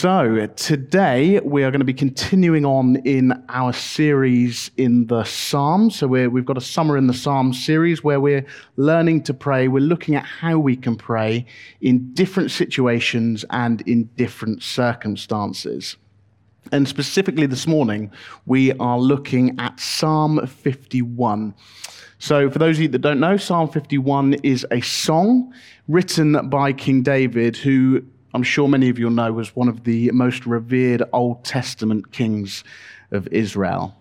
So, today we are going to be continuing on in our series in the Psalms. So, we have got a Summer in the Psalms series where we're learning to pray. We're looking at how we can pray in different situations and in different circumstances. And specifically this morning, we are looking at Psalm 51. So, for those of you that don't know, Psalm 51 is a song written by King David, who I'm sure many of you know, was one of the most revered Old Testament kings of Israel.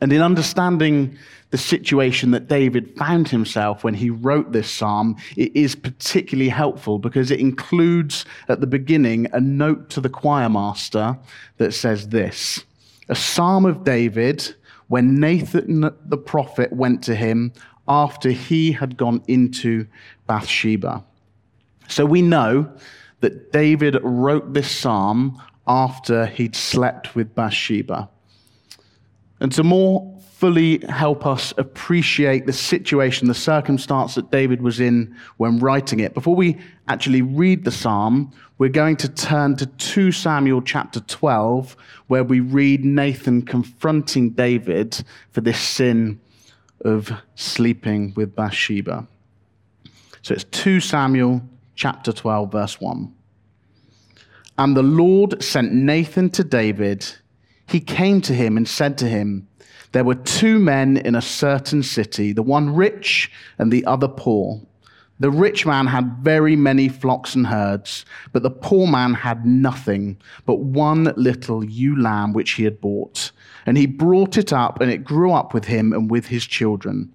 And in understanding the situation that David found himself when he wrote this psalm, it is particularly helpful because it includes at the beginning a note to the choir master that says this A psalm of David when Nathan the prophet went to him after he had gone into Bathsheba. So we know that David wrote this psalm after he'd slept with Bathsheba. And to more fully help us appreciate the situation, the circumstance that David was in when writing it, before we actually read the psalm, we're going to turn to 2 Samuel chapter 12, where we read Nathan confronting David for this sin of sleeping with Bathsheba. So it's 2 Samuel chapter 12, verse 1. And the Lord sent Nathan to David. He came to him and said to him, There were two men in a certain city, the one rich and the other poor. The rich man had very many flocks and herds, but the poor man had nothing but one little ewe lamb which he had bought. And he brought it up, and it grew up with him and with his children.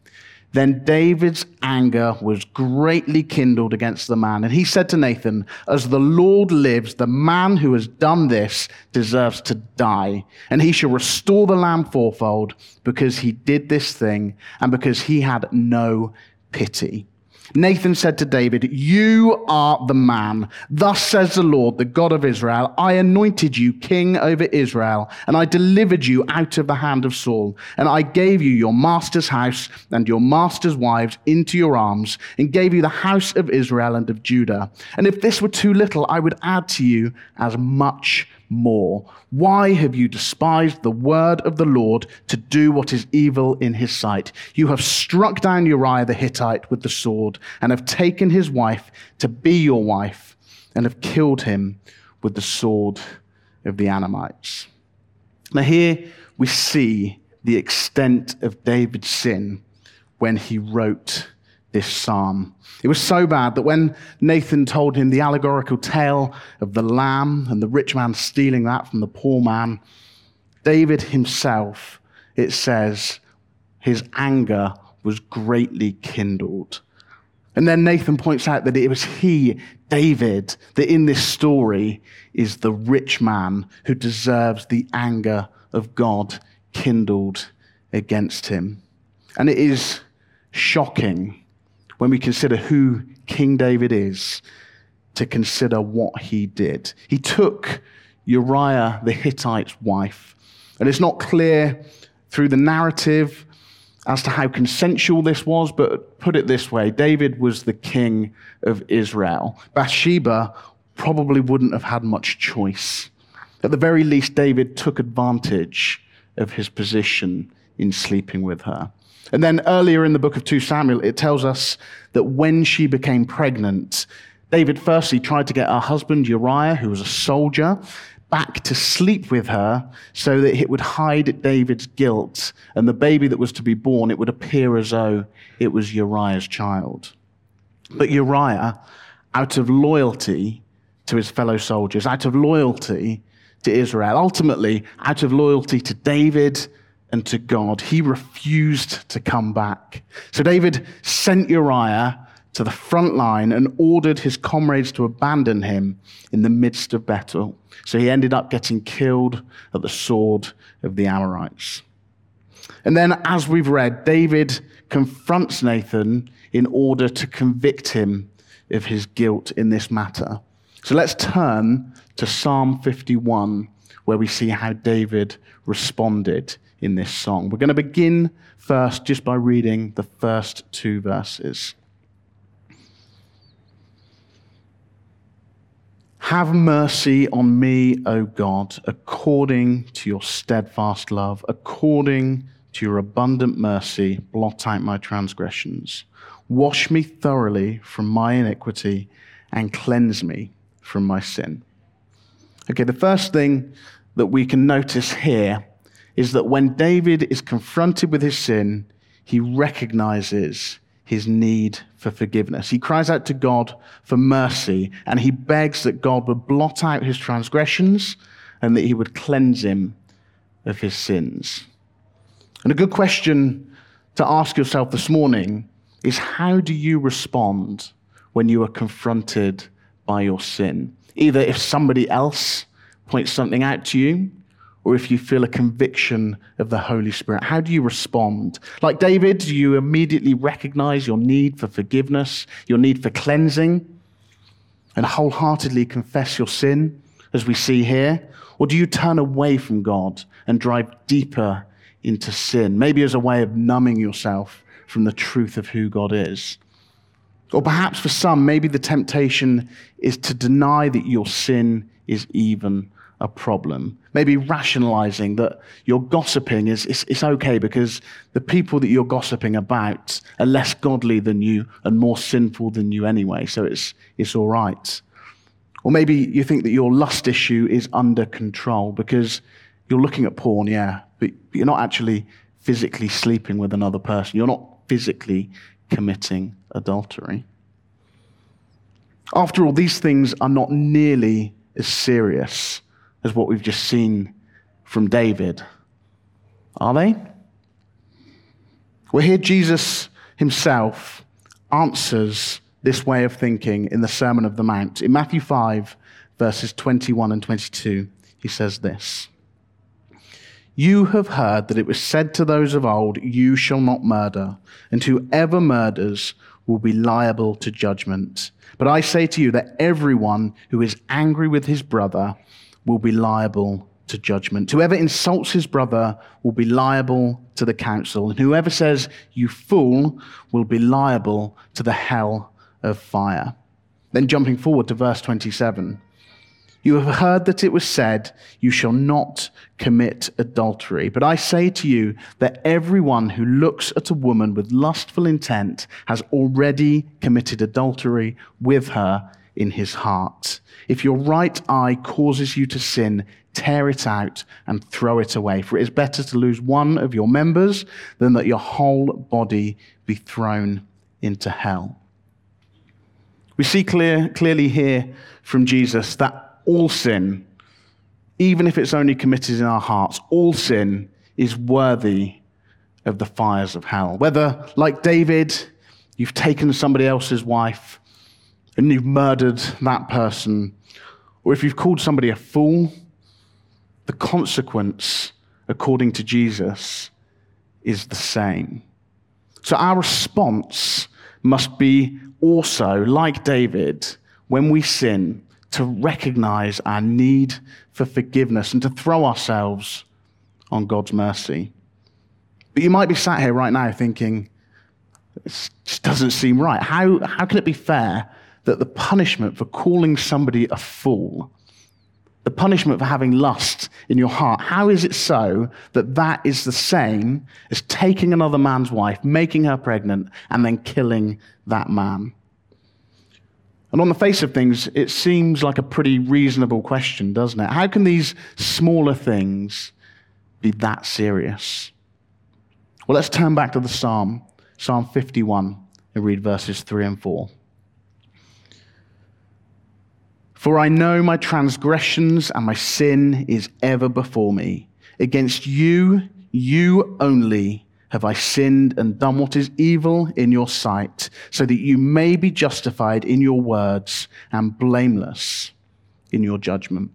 Then David's anger was greatly kindled against the man. And he said to Nathan, As the Lord lives, the man who has done this deserves to die. And he shall restore the lamb fourfold because he did this thing and because he had no pity. Nathan said to David, You are the man. Thus says the Lord, the God of Israel I anointed you king over Israel, and I delivered you out of the hand of Saul. And I gave you your master's house and your master's wives into your arms, and gave you the house of Israel and of Judah. And if this were too little, I would add to you as much more. Why have you despised the word of the Lord to do what is evil in his sight? You have struck down Uriah the Hittite with the sword, and have taken his wife to be your wife, and have killed him with the sword of the Ammonites. Now, here we see the extent of David's sin when he wrote this psalm. It was so bad that when Nathan told him the allegorical tale of the lamb and the rich man stealing that from the poor man, David himself, it says, his anger was greatly kindled. And then Nathan points out that it was he, David, that in this story is the rich man who deserves the anger of God kindled against him. And it is shocking when we consider who King David is, to consider what he did. He took Uriah the Hittite's wife, and it's not clear through the narrative as to how consensual this was, but put it this way David was the king of Israel. Bathsheba probably wouldn't have had much choice. At the very least, David took advantage of his position in sleeping with her. And then earlier in the book of 2 Samuel, it tells us that when she became pregnant, David firstly tried to get her husband Uriah, who was a soldier, back to sleep with her so that it would hide David's guilt. And the baby that was to be born, it would appear as though it was Uriah's child. But Uriah, out of loyalty to his fellow soldiers, out of loyalty to Israel, ultimately out of loyalty to David and to God. He refused to come back. So David sent Uriah to the front line and ordered his comrades to abandon him in the midst of battle. So he ended up getting killed at the sword of the Amorites. And then, as we've read, David confronts Nathan in order to convict him of his guilt in this matter. So let's turn to Psalm 51, where we see how David responded in this song. We're going to begin first just by reading the first two verses. Have mercy on me, O God, according to your steadfast love, according to your abundant mercy, blot out my transgressions. Wash me thoroughly from my iniquity and cleanse me from my sin. Okay, the first thing that we can notice here is that when David is confronted with his sin, he recognizes his need for forgiveness. He cries out to God for mercy and he begs that God would blot out his transgressions and that he would cleanse him of his sins. And a good question to ask yourself this morning is how do you respond when you are confronted by your sin? Either if somebody else points something out to you, or if you feel a conviction of the Holy Spirit? How do you respond? Like David, do you immediately recognize your need for forgiveness, your need for cleansing, and wholeheartedly confess your sin, as we see here? Or do you turn away from God and drive deeper into sin, maybe as a way of numbing yourself from the truth of who God is? Or perhaps for some, maybe the temptation is to deny that your sin is even a problem. Maybe rationalizing that your gossiping is, is okay because the people that you're gossiping about are less godly than you and more sinful than you anyway, so it's, it's all right. Or maybe you think that your lust issue is under control because you're looking at porn, yeah, but you're not actually physically sleeping with another person. You're not physically committing adultery. After all, these things are not nearly as serious as what we've just seen from David. Are they? Well, here Jesus himself answers this way of thinking in the Sermon of the Mount. In Matthew 5, verses 21 and 22, he says this You have heard that it was said to those of old, You shall not murder, and whoever murders will be liable to judgment. But I say to you that everyone who is angry with his brother will be liable to judgment. Whoever insults his brother will be liable to the council, and whoever says, You fool, will be liable to the hell of fire. Then jumping forward to verse 27. You have heard that it was said, You shall not commit adultery. But I say to you that everyone who looks at a woman with lustful intent has already committed adultery with her in his heart. If your right eye causes you to sin, tear it out and throw it away. For it is better to lose one of your members than that your whole body be thrown into hell. We see clear, clearly here from Jesus that all sin, even if it's only committed in our hearts, all sin is worthy of the fires of hell. Whether, like David, you've taken somebody else's wife and you've murdered that person, or if you've called somebody a fool, the consequence, according to Jesus, is the same. So our response must be also, like David, when we sin, to recognize our need for forgiveness and to throw ourselves on God's mercy. But you might be sat here right now thinking, this just doesn't seem right. How, how can it be fair that the punishment for calling somebody a fool, the punishment for having lust in your heart, how is it so that that is the same as taking another man's wife, making her pregnant, and then killing that man? And on the face of things, it seems like a pretty reasonable question, doesn't it? How can these smaller things be that serious? Well, let's turn back to the Psalm, Psalm 51, and read verses 3 and 4. For I know my transgressions and my sin is ever before me. Against you, you only, have I sinned and done what is evil in your sight, so that you may be justified in your words and blameless in your judgment.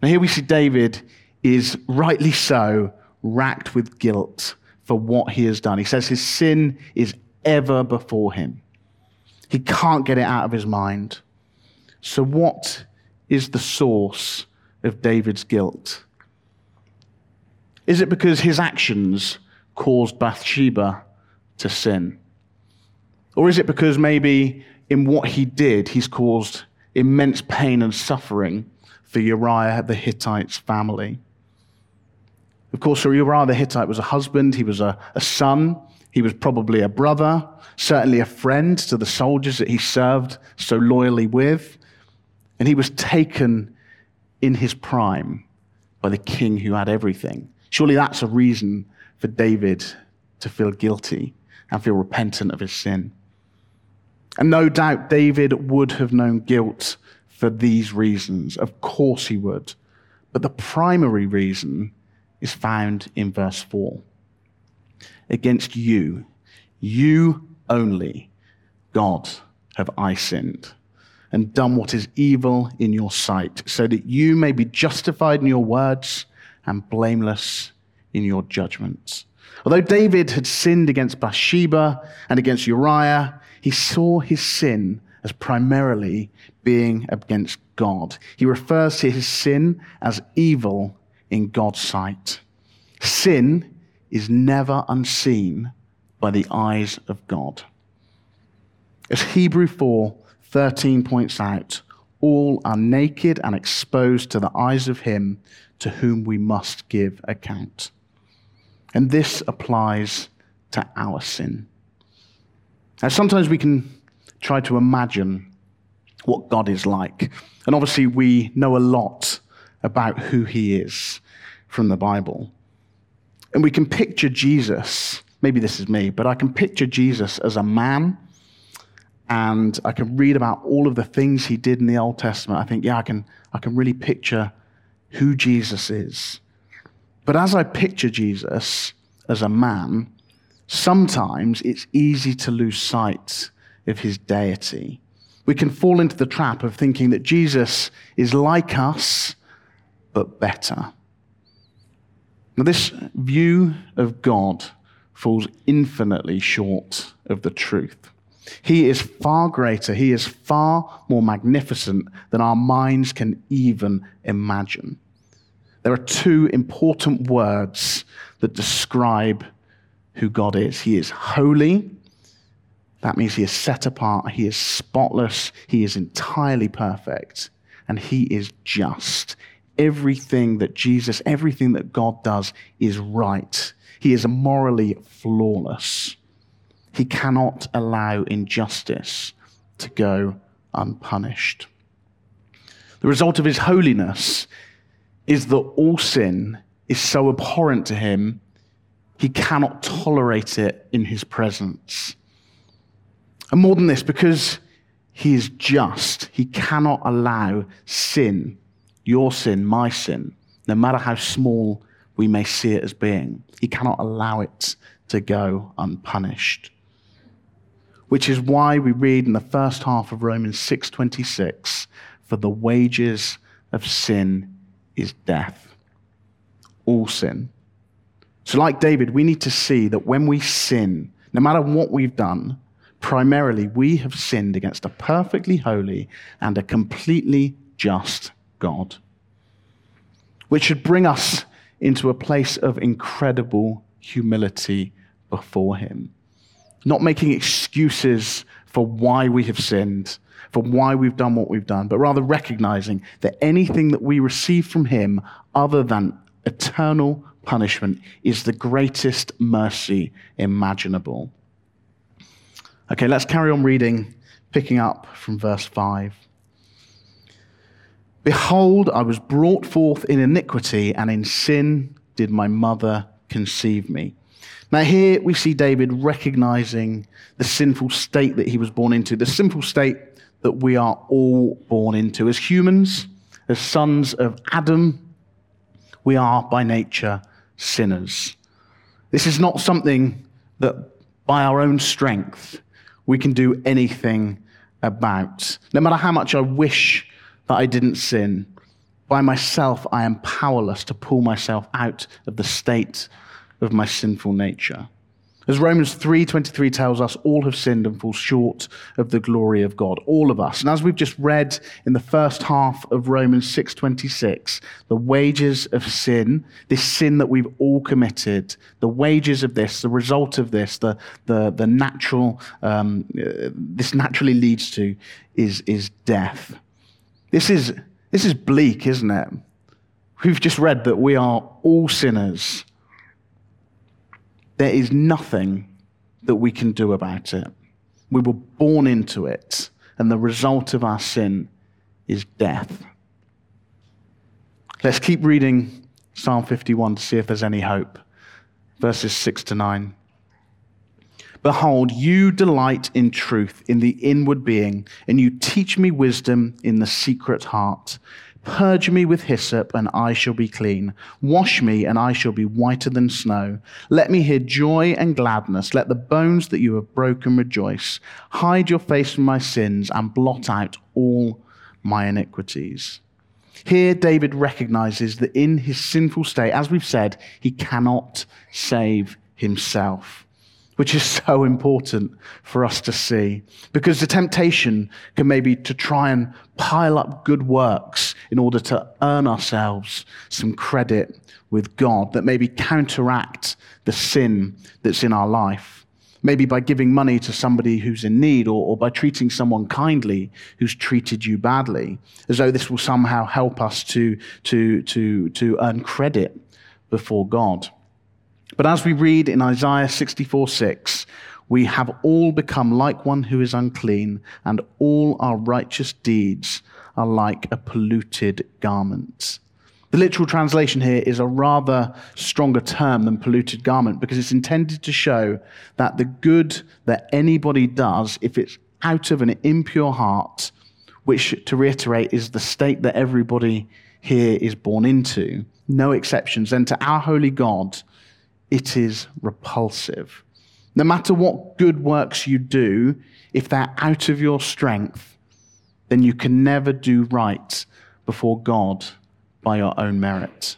Now, here we see David is rightly so racked with guilt for what he has done. He says his sin is ever before him. He can't get it out of his mind. So, what is the source of David's guilt? Is it because his actions caused Bathsheba to sin? Or is it because maybe in what he did, he's caused immense pain and suffering for Uriah the Hittite's family? Of course, Uriah the Hittite was a husband, he was a, a son, he was probably a brother, certainly a friend to the soldiers that he served so loyally with. And he was taken in his prime by the king who had everything. Surely that's a reason for David to feel guilty and feel repentant of his sin. And no doubt David would have known guilt for these reasons. Of course he would. But the primary reason is found in verse 4. Against you, you only, God, have I sinned and done what is evil in your sight, so that you may be justified in your words and blameless in your judgments. Although David had sinned against Bathsheba and against Uriah, he saw his sin as primarily being against God. He refers to his sin as evil in God's sight. Sin is never unseen by the eyes of God. As Hebrew 4 13 points out, all are naked and exposed to the eyes of him to whom we must give account. And this applies to our sin. Now, sometimes we can try to imagine what God is like. And obviously, we know a lot about who he is from the Bible. And we can picture Jesus, maybe this is me, but I can picture Jesus as a man. And I can read about all of the things he did in the Old Testament. I think, yeah, I can, I can really picture who Jesus is. But as I picture Jesus as a man, sometimes it's easy to lose sight of his deity. We can fall into the trap of thinking that Jesus is like us, but better. Now, this view of God falls infinitely short of the truth. He is far greater, he is far more magnificent than our minds can even imagine. There are two important words that describe who God is. He is holy. That means he is set apart. He is spotless. He is entirely perfect. And he is just. Everything that Jesus, everything that God does is right. He is morally flawless. He cannot allow injustice to go unpunished. The result of his holiness is that all sin is so abhorrent to him he cannot tolerate it in his presence. And more than this, because he is just, he cannot allow sin, your sin, my sin, no matter how small we may see it as being, he cannot allow it to go unpunished. Which is why we read in the first half of Romans 6:26, for the wages of sin is death. All sin. So, like David, we need to see that when we sin, no matter what we've done, primarily we have sinned against a perfectly holy and a completely just God, which should bring us into a place of incredible humility before Him. Not making excuses for why we have sinned, for why we've done what we've done, but rather recognizing that anything that we receive from Him other than eternal punishment is the greatest mercy imaginable. Okay, let's carry on reading, picking up from verse 5. Behold, I was brought forth in iniquity, and in sin did my mother conceive me. Now, here we see David recognizing the sinful state that he was born into, the sinful state that we are all born into. As humans, as sons of Adam, we are by nature sinners. This is not something that by our own strength we can do anything about. No matter how much I wish that I didn't sin, By myself, I am powerless to pull myself out of the state of my sinful nature. As Romans 3:23 tells us, all have sinned and fall short of the glory of God, all of us. And as we've just read in the first half of Romans 6:26, the wages of sin, this sin that we've all committed, the wages of this, the result of this, the the the natural um, uh, this naturally leads to is is death. This is this is bleak, isn't it? We've just read that we are all sinners there is nothing that we can do about it. We were born into it, and the result of our sin is death. Let's keep reading Psalm 51 to see if there's any hope. Verses 6 to 9. Behold, you delight in truth in the inward being, and you teach me wisdom in the secret heart. Purge me with hyssop, and I shall be clean. Wash me, and I shall be whiter than snow. Let me hear joy and gladness. Let the bones that you have broken rejoice. Hide your face from my sins, and blot out all my iniquities. Here, David recognizes that in his sinful state, as we've said, he cannot save himself which is so important for us to see. Because the temptation can maybe to try and pile up good works in order to earn ourselves some credit with God that maybe counteract the sin that's in our life. Maybe by giving money to somebody who's in need or, or by treating someone kindly who's treated you badly, as though this will somehow help us to, to, to, to earn credit before God. But as we read in Isaiah 64 6, we have all become like one who is unclean, and all our righteous deeds are like a polluted garment. The literal translation here is a rather stronger term than polluted garment because it's intended to show that the good that anybody does, if it's out of an impure heart, which, to reiterate, is the state that everybody here is born into, no exceptions, then to our holy God, it is repulsive. No matter what good works you do, if they're out of your strength, then you can never do right before God by your own merit.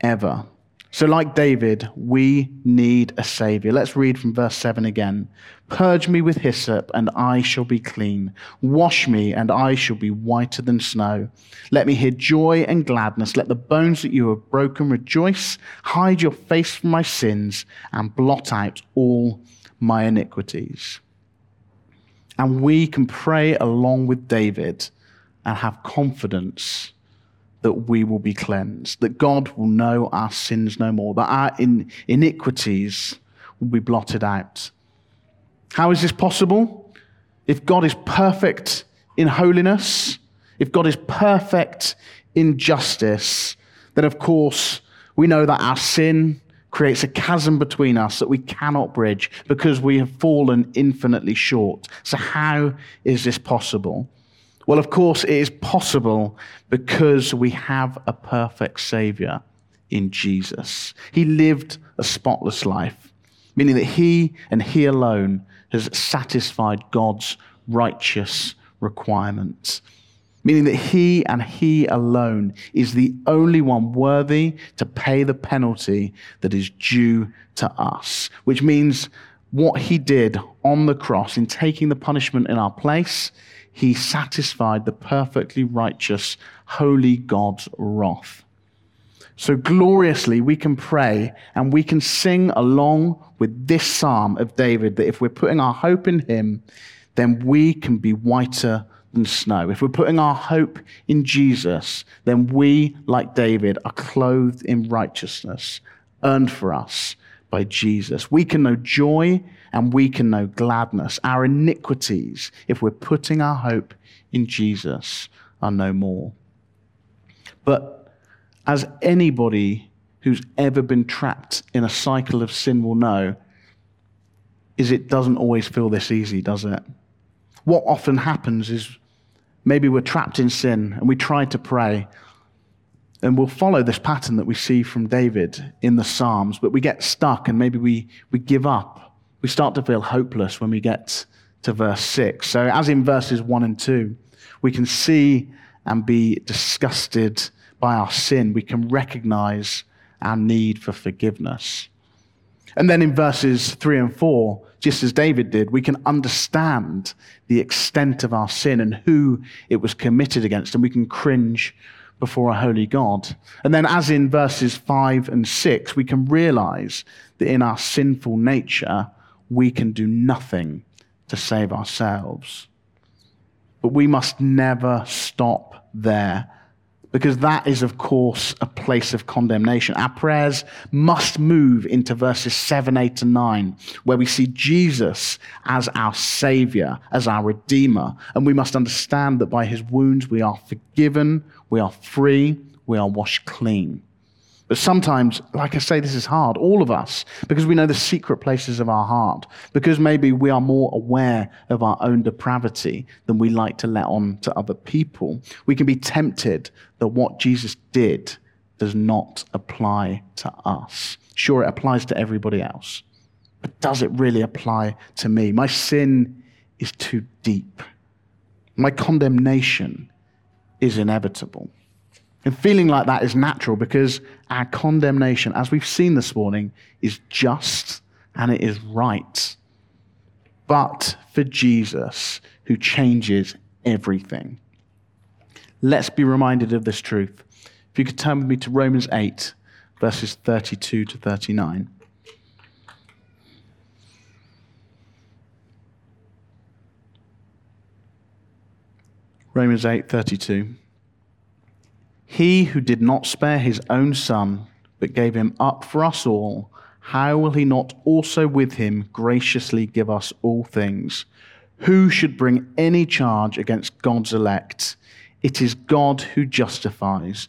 Ever. So, like David, we need a Savior. Let's read from verse 7 again. Purge me with hyssop, and I shall be clean. Wash me, and I shall be whiter than snow. Let me hear joy and gladness. Let the bones that you have broken rejoice. Hide your face from my sins, and blot out all my iniquities. And we can pray along with David and have confidence that we will be cleansed, that God will know our sins no more, that our in, iniquities will be blotted out. How is this possible? If God is perfect in holiness, if God is perfect in justice, then of course we know that our sin creates a chasm between us that we cannot bridge because we have fallen infinitely short. So, how is this possible? Well, of course, it is possible because we have a perfect Savior in Jesus. He lived a spotless life, meaning that He and He alone has satisfied God's righteous requirements. Meaning that he and he alone is the only one worthy to pay the penalty that is due to us. Which means what he did on the cross in taking the punishment in our place he satisfied the perfectly righteous, holy God's wrath. So gloriously, we can pray and we can sing along with this psalm of David that if we're putting our hope in him, then we can be whiter than snow. If we're putting our hope in Jesus, then we, like David, are clothed in righteousness earned for us by Jesus. We can know joy and we can know gladness. Our iniquities, if we're putting our hope in Jesus, are no more. But as anybody who's ever been trapped in a cycle of sin will know, is it doesn't always feel this easy, does it? What often happens is maybe we're trapped in sin and we try to pray and we'll follow this pattern that we see from David in the Psalms, but we get stuck and maybe we, we give up. We start to feel hopeless when we get to verse 6. So, as in verses 1 and 2, we can see and be disgusted by our sin, we can recognize our need for forgiveness. And then in verses 3 and 4, just as David did, we can understand the extent of our sin and who it was committed against, and we can cringe before a holy God. And then, as in verses 5 and 6, we can realize that in our sinful nature, we can do nothing to save ourselves. But we must never stop there because that is, of course, a place of condemnation. Our prayers must move into verses 7, 8, and 9, where we see Jesus as our Savior, as our Redeemer. And we must understand that by His wounds we are forgiven, we are free, we are washed clean. But sometimes, like I say, this is hard, all of us, because we know the secret places of our heart, because maybe we are more aware of our own depravity than we like to let on to other people. We can be tempted that what Jesus did does not apply to us. Sure, it applies to everybody else, but does it really apply to me? My sin is too deep. My condemnation is inevitable. And feeling like that is natural because our condemnation, as we've seen this morning, is just and it is right. But for Jesus, who changes everything. Let's be reminded of this truth. If you could turn with me to Romans 8, verses 32 to 39. Romans 8, 32. He who did not spare his own son, but gave him up for us all, how will he not also with him graciously give us all things? Who should bring any charge against God's elect? It is God who justifies.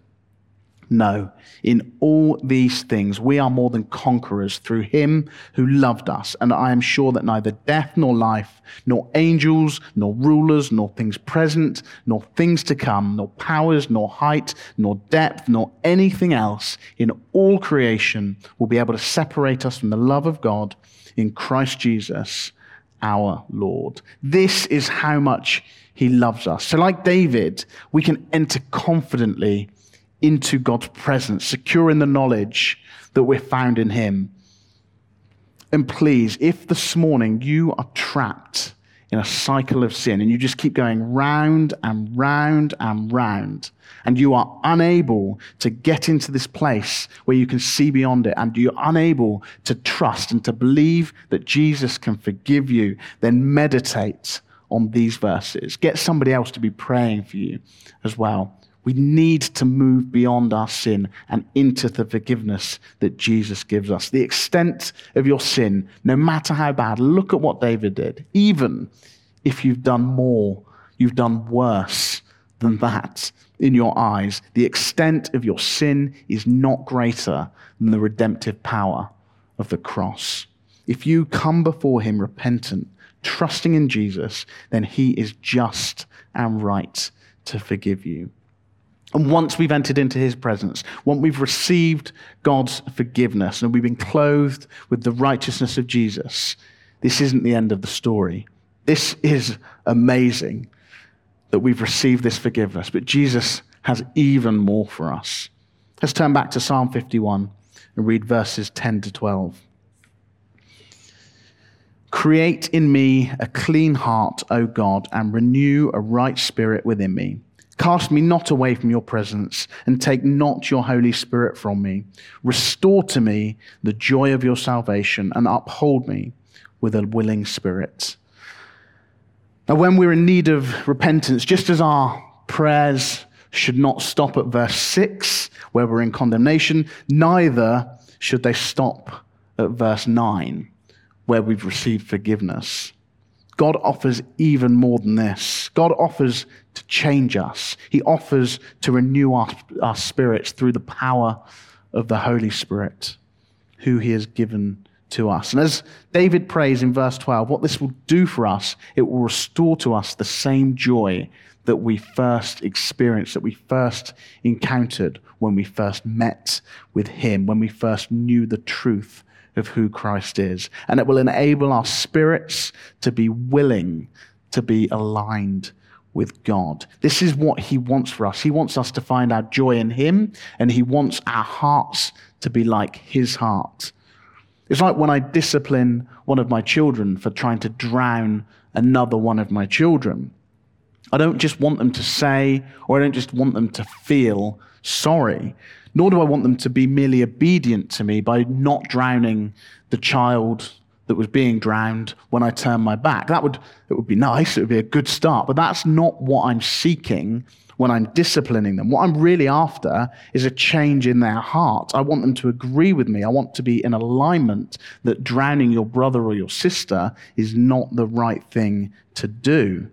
No, in all these things we are more than conquerors through him who loved us. And I am sure that neither death nor life, nor angels, nor rulers, nor things present, nor things to come, nor powers, nor height, nor depth, nor anything else in all creation will be able to separate us from the love of God in Christ Jesus our Lord. This is how much he loves us. So, like David, we can enter confidently into God's presence, secure in the knowledge that we're found in Him. And please, if this morning you are trapped in a cycle of sin and you just keep going round and round and round, and you are unable to get into this place where you can see beyond it, and you're unable to trust and to believe that Jesus can forgive you, then meditate on these verses. Get somebody else to be praying for you as well. We need to move beyond our sin and into the forgiveness that Jesus gives us. The extent of your sin, no matter how bad, look at what David did. Even if you've done more, you've done worse than that in your eyes. The extent of your sin is not greater than the redemptive power of the cross. If you come before him repentant, trusting in Jesus, then he is just and right to forgive you. And once we've entered into his presence, once we've received God's forgiveness and we've been clothed with the righteousness of Jesus, this isn't the end of the story. This is amazing that we've received this forgiveness, but Jesus has even more for us. Let's turn back to Psalm 51 and read verses 10 to 12. Create in me a clean heart, O God, and renew a right spirit within me. Cast me not away from your presence, and take not your Holy Spirit from me. Restore to me the joy of your salvation, and uphold me with a willing spirit. Now, when we're in need of repentance, just as our prayers should not stop at verse 6, where we're in condemnation, neither should they stop at verse 9, where we've received forgiveness. God offers even more than this. God offers to change us, He offers to renew our, our spirits through the power of the Holy Spirit, who He has given to us. And as David prays in verse 12, what this will do for us, it will restore to us the same joy that we first experienced, that we first encountered when we first met with Him, when we first knew the truth of who Christ is. And it will enable our spirits to be willing to be aligned with God. This is what He wants for us. He wants us to find our joy in Him, and He wants our hearts to be like His heart. It's like when I discipline one of my children for trying to drown another one of my children. I don't just want them to say, or I don't just want them to feel sorry, nor do I want them to be merely obedient to me by not drowning the child that was being drowned when I turned my back. That would, it would be nice, it would be a good start, but that's not what I'm seeking when I'm disciplining them. What I'm really after is a change in their heart. I want them to agree with me. I want to be in alignment that drowning your brother or your sister is not the right thing to do.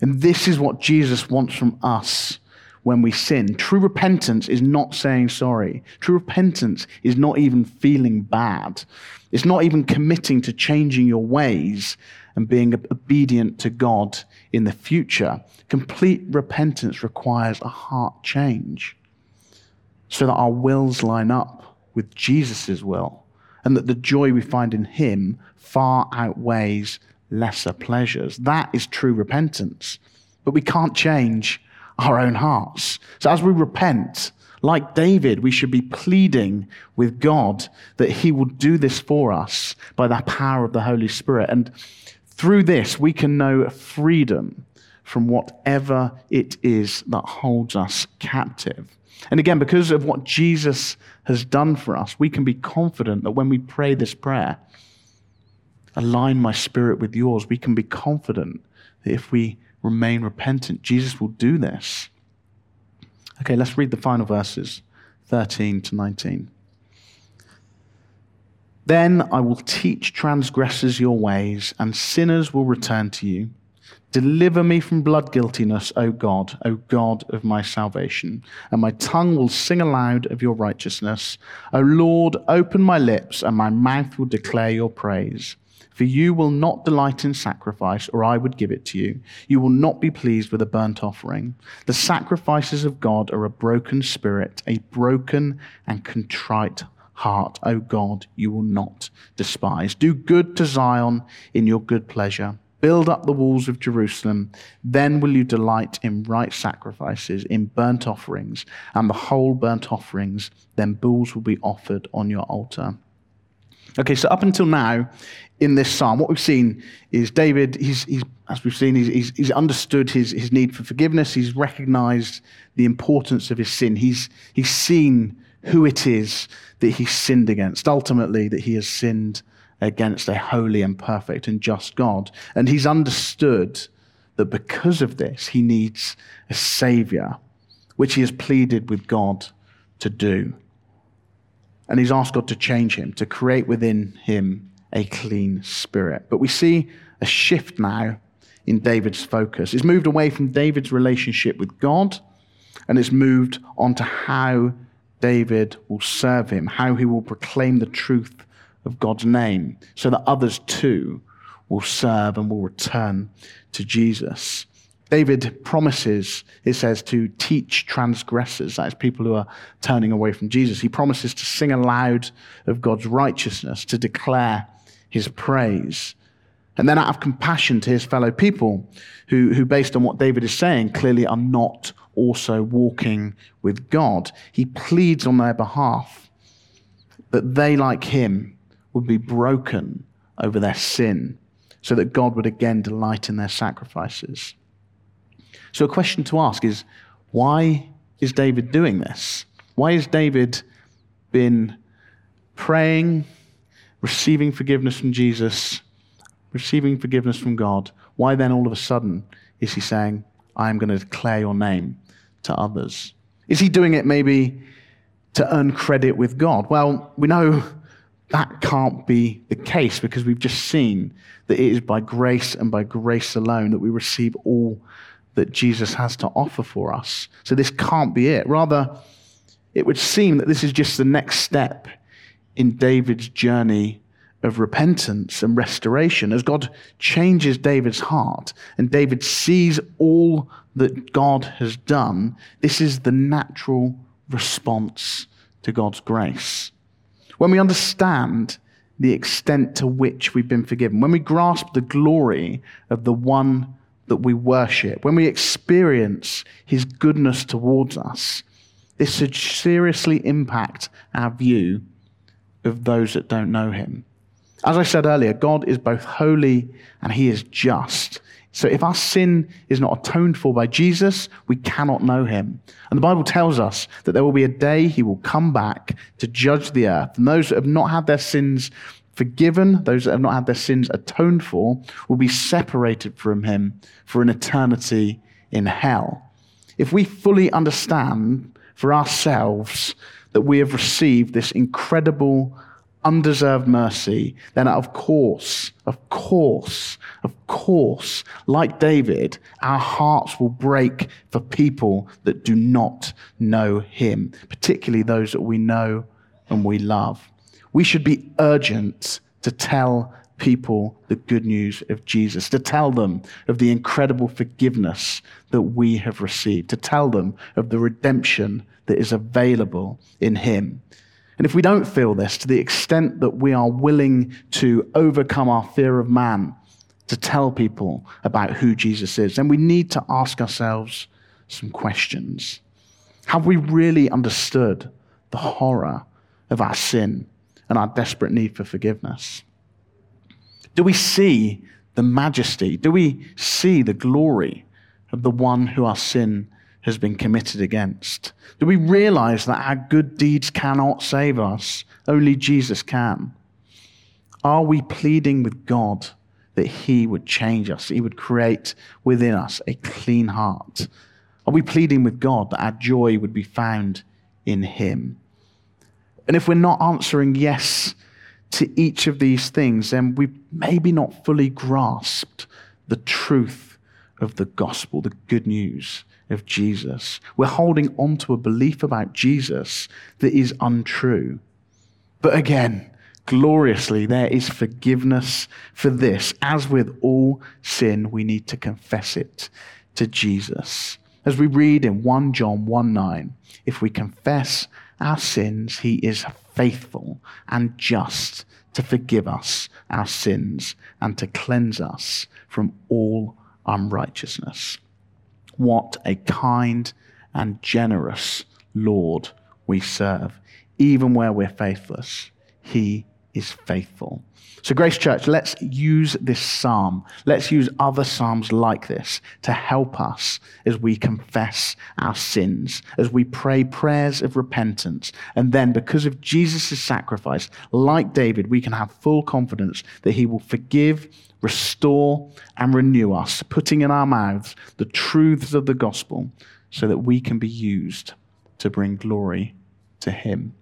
And this is what Jesus wants from us when we sin. True repentance is not saying sorry. True repentance is not even feeling bad. It's not even committing to changing your ways and being obedient to God in the future. Complete repentance requires a heart change so that our wills line up with Jesus' will and that the joy we find in Him far outweighs lesser pleasures. That is true repentance. But we can't change our own hearts. So as we repent, like David, we should be pleading with God that He will do this for us by the power of the Holy Spirit. And through this, we can know freedom from whatever it is that holds us captive. And again, because of what Jesus has done for us, we can be confident that when we pray this prayer, align my spirit with yours, we can be confident that if we remain repentant, Jesus will do this. Okay, let's read the final verses 13 to 19. Then I will teach transgressors your ways, and sinners will return to you. Deliver me from blood guiltiness, O God, O God of my salvation, and my tongue will sing aloud of your righteousness. O Lord, open my lips, and my mouth will declare your praise. For you will not delight in sacrifice, or I would give it to you. You will not be pleased with a burnt offering. The sacrifices of God are a broken spirit, a broken and contrite heart. O God, you will not despise. Do good to Zion in your good pleasure. Build up the walls of Jerusalem. Then will you delight in right sacrifices, in burnt offerings, and the whole burnt offerings. Then bulls will be offered on your altar. Okay, so up until now, in this psalm, what we've seen is David, he's, he's as we've seen, he's, he's, understood his, his need for forgiveness. He's recognized the importance of his sin. He's, he's seen who it is that he's sinned against, ultimately, that he has sinned against a holy and perfect and just God. And he's understood that because of this, he needs a savior, which he has pleaded with God to do. And he's asked God to change him, to create within him a clean spirit. But we see a shift now in David's focus. It's moved away from David's relationship with God and it's moved on to how David will serve him, how he will proclaim the truth of God's name, so that others too will serve and will return to Jesus. David promises, it says, to teach transgressors, that is, people who are turning away from Jesus. He promises to sing aloud of God's righteousness, to declare his praise. And then, out of compassion to his fellow people, who, who, based on what David is saying, clearly are not also walking with God, he pleads on their behalf that they, like him, would be broken over their sin, so that God would again delight in their sacrifices. So, a question to ask is why is David doing this? Why has David been praying receiving forgiveness from Jesus, receiving forgiveness from God, why then all of a sudden is he saying, I am going to declare your name to others? Is he doing it maybe to earn credit with God? Well, we know that can't be the case because we've just seen that it is by grace and by grace alone that we receive all that Jesus has to offer for us. So this can't be it. Rather, it would seem that this is just the next step in David's journey of repentance and restoration. As God changes David's heart and David sees all that God has done, this is the natural response to God's grace. When we understand the extent to which we've been forgiven, when we grasp the glory of the one that we worship, when we experience his goodness towards us, this should seriously impact our view of those that don't know him. As I said earlier, God is both holy and he is just. So if our sin is not atoned for by Jesus, we cannot know him. And the Bible tells us that there will be a day he will come back to judge the earth. And those that have not had their sins forgiven, those that have not had their sins atoned for, will be separated from him for an eternity in hell. If we fully understand for ourselves that we have received this incredible undeserved mercy, then of course, of course, of course, like David, our hearts will break for people that do not know him, particularly those that we know and we love. We should be urgent to tell people the good news of Jesus, to tell them of the incredible forgiveness that we have received, to tell them of the redemption that is available in him. And if we don't feel this to the extent that we are willing to overcome our fear of man, to tell people about who Jesus is, then we need to ask ourselves some questions. Have we really understood the horror of our sin and our desperate need for forgiveness? Do we see the majesty? Do we see the glory of the one who our sin has been committed against? Do we realize that our good deeds cannot save us? Only Jesus can. Are we pleading with God that He would change us, He would create within us a clean heart? Are we pleading with God that our joy would be found in Him? And if we're not answering yes to each of these things, then we maybe not fully grasped the truth of the gospel, the good news of Jesus. We're holding on to a belief about Jesus that is untrue. But again, gloriously, there is forgiveness for this. As with all sin, we need to confess it to Jesus. As we read in 1 John 1 9, if we confess our sins, he is faithful and just to forgive us our sins and to cleanse us from all unrighteousness. What a kind and generous Lord we serve. Even where we're faithless, He is faithful. So, Grace Church, let's use this psalm. Let's use other psalms like this to help us as we confess our sins, as we pray prayers of repentance. And then, because of Jesus' sacrifice, like David, we can have full confidence that he will forgive, restore, and renew us, putting in our mouths the truths of the gospel so that we can be used to bring glory to him.